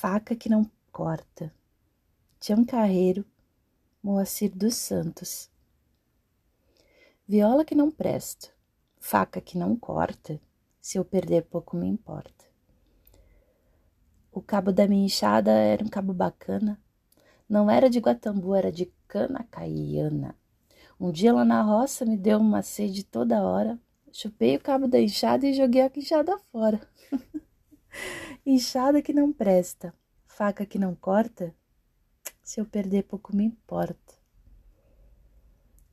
faca que não corta. Tião Carreiro, Moacir dos Santos. Viola que não presta, faca que não corta, se eu perder pouco me importa. O cabo da minha enxada era um cabo bacana, não era de Guatambu, era de cana caiana. Um dia lá na roça me deu uma sede toda hora, chupei o cabo da enxada e joguei a enxada fora. enxada que não presta, faca que não corta, se eu perder pouco me importa.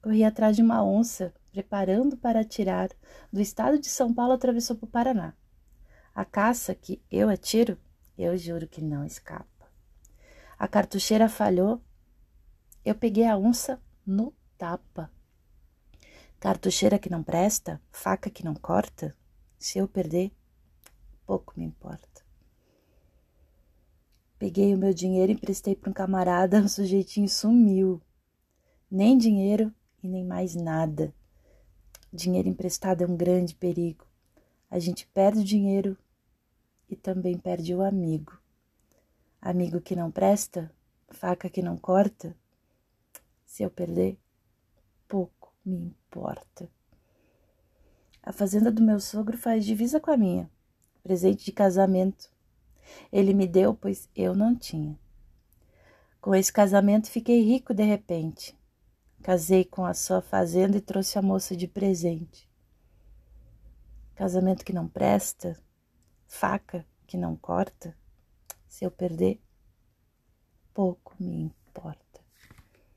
Corri atrás de uma onça, preparando para atirar. Do estado de São Paulo atravessou para o Paraná. A caça que eu atiro, eu juro que não escapa. A cartucheira falhou, eu peguei a onça no tapa. Cartucheira que não presta, faca que não corta, se eu perder, pouco me importa. Peguei o meu dinheiro e emprestei para um camarada, o sujeitinho sumiu. Nem dinheiro e nem mais nada. Dinheiro emprestado é um grande perigo. A gente perde o dinheiro e também perde o amigo. Amigo que não presta, faca que não corta. Se eu perder, pouco me importa. A fazenda do meu sogro faz divisa com a minha. Presente de casamento ele me deu, pois eu não tinha. Com esse casamento fiquei rico de repente. Casei com a sua fazenda e trouxe a moça de presente. Casamento que não presta, faca que não corta, se eu perder, pouco me importa.